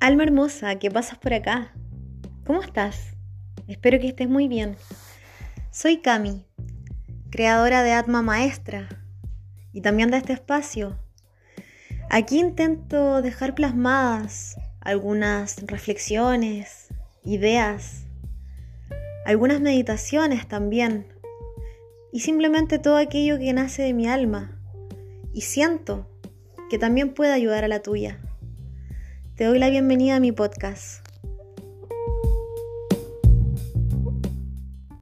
Alma hermosa, ¿qué pasas por acá? ¿Cómo estás? Espero que estés muy bien. Soy Cami, creadora de Atma Maestra y también de este espacio. Aquí intento dejar plasmadas algunas reflexiones, ideas, algunas meditaciones también y simplemente todo aquello que nace de mi alma y siento que también puede ayudar a la tuya. Te doy la bienvenida a mi podcast.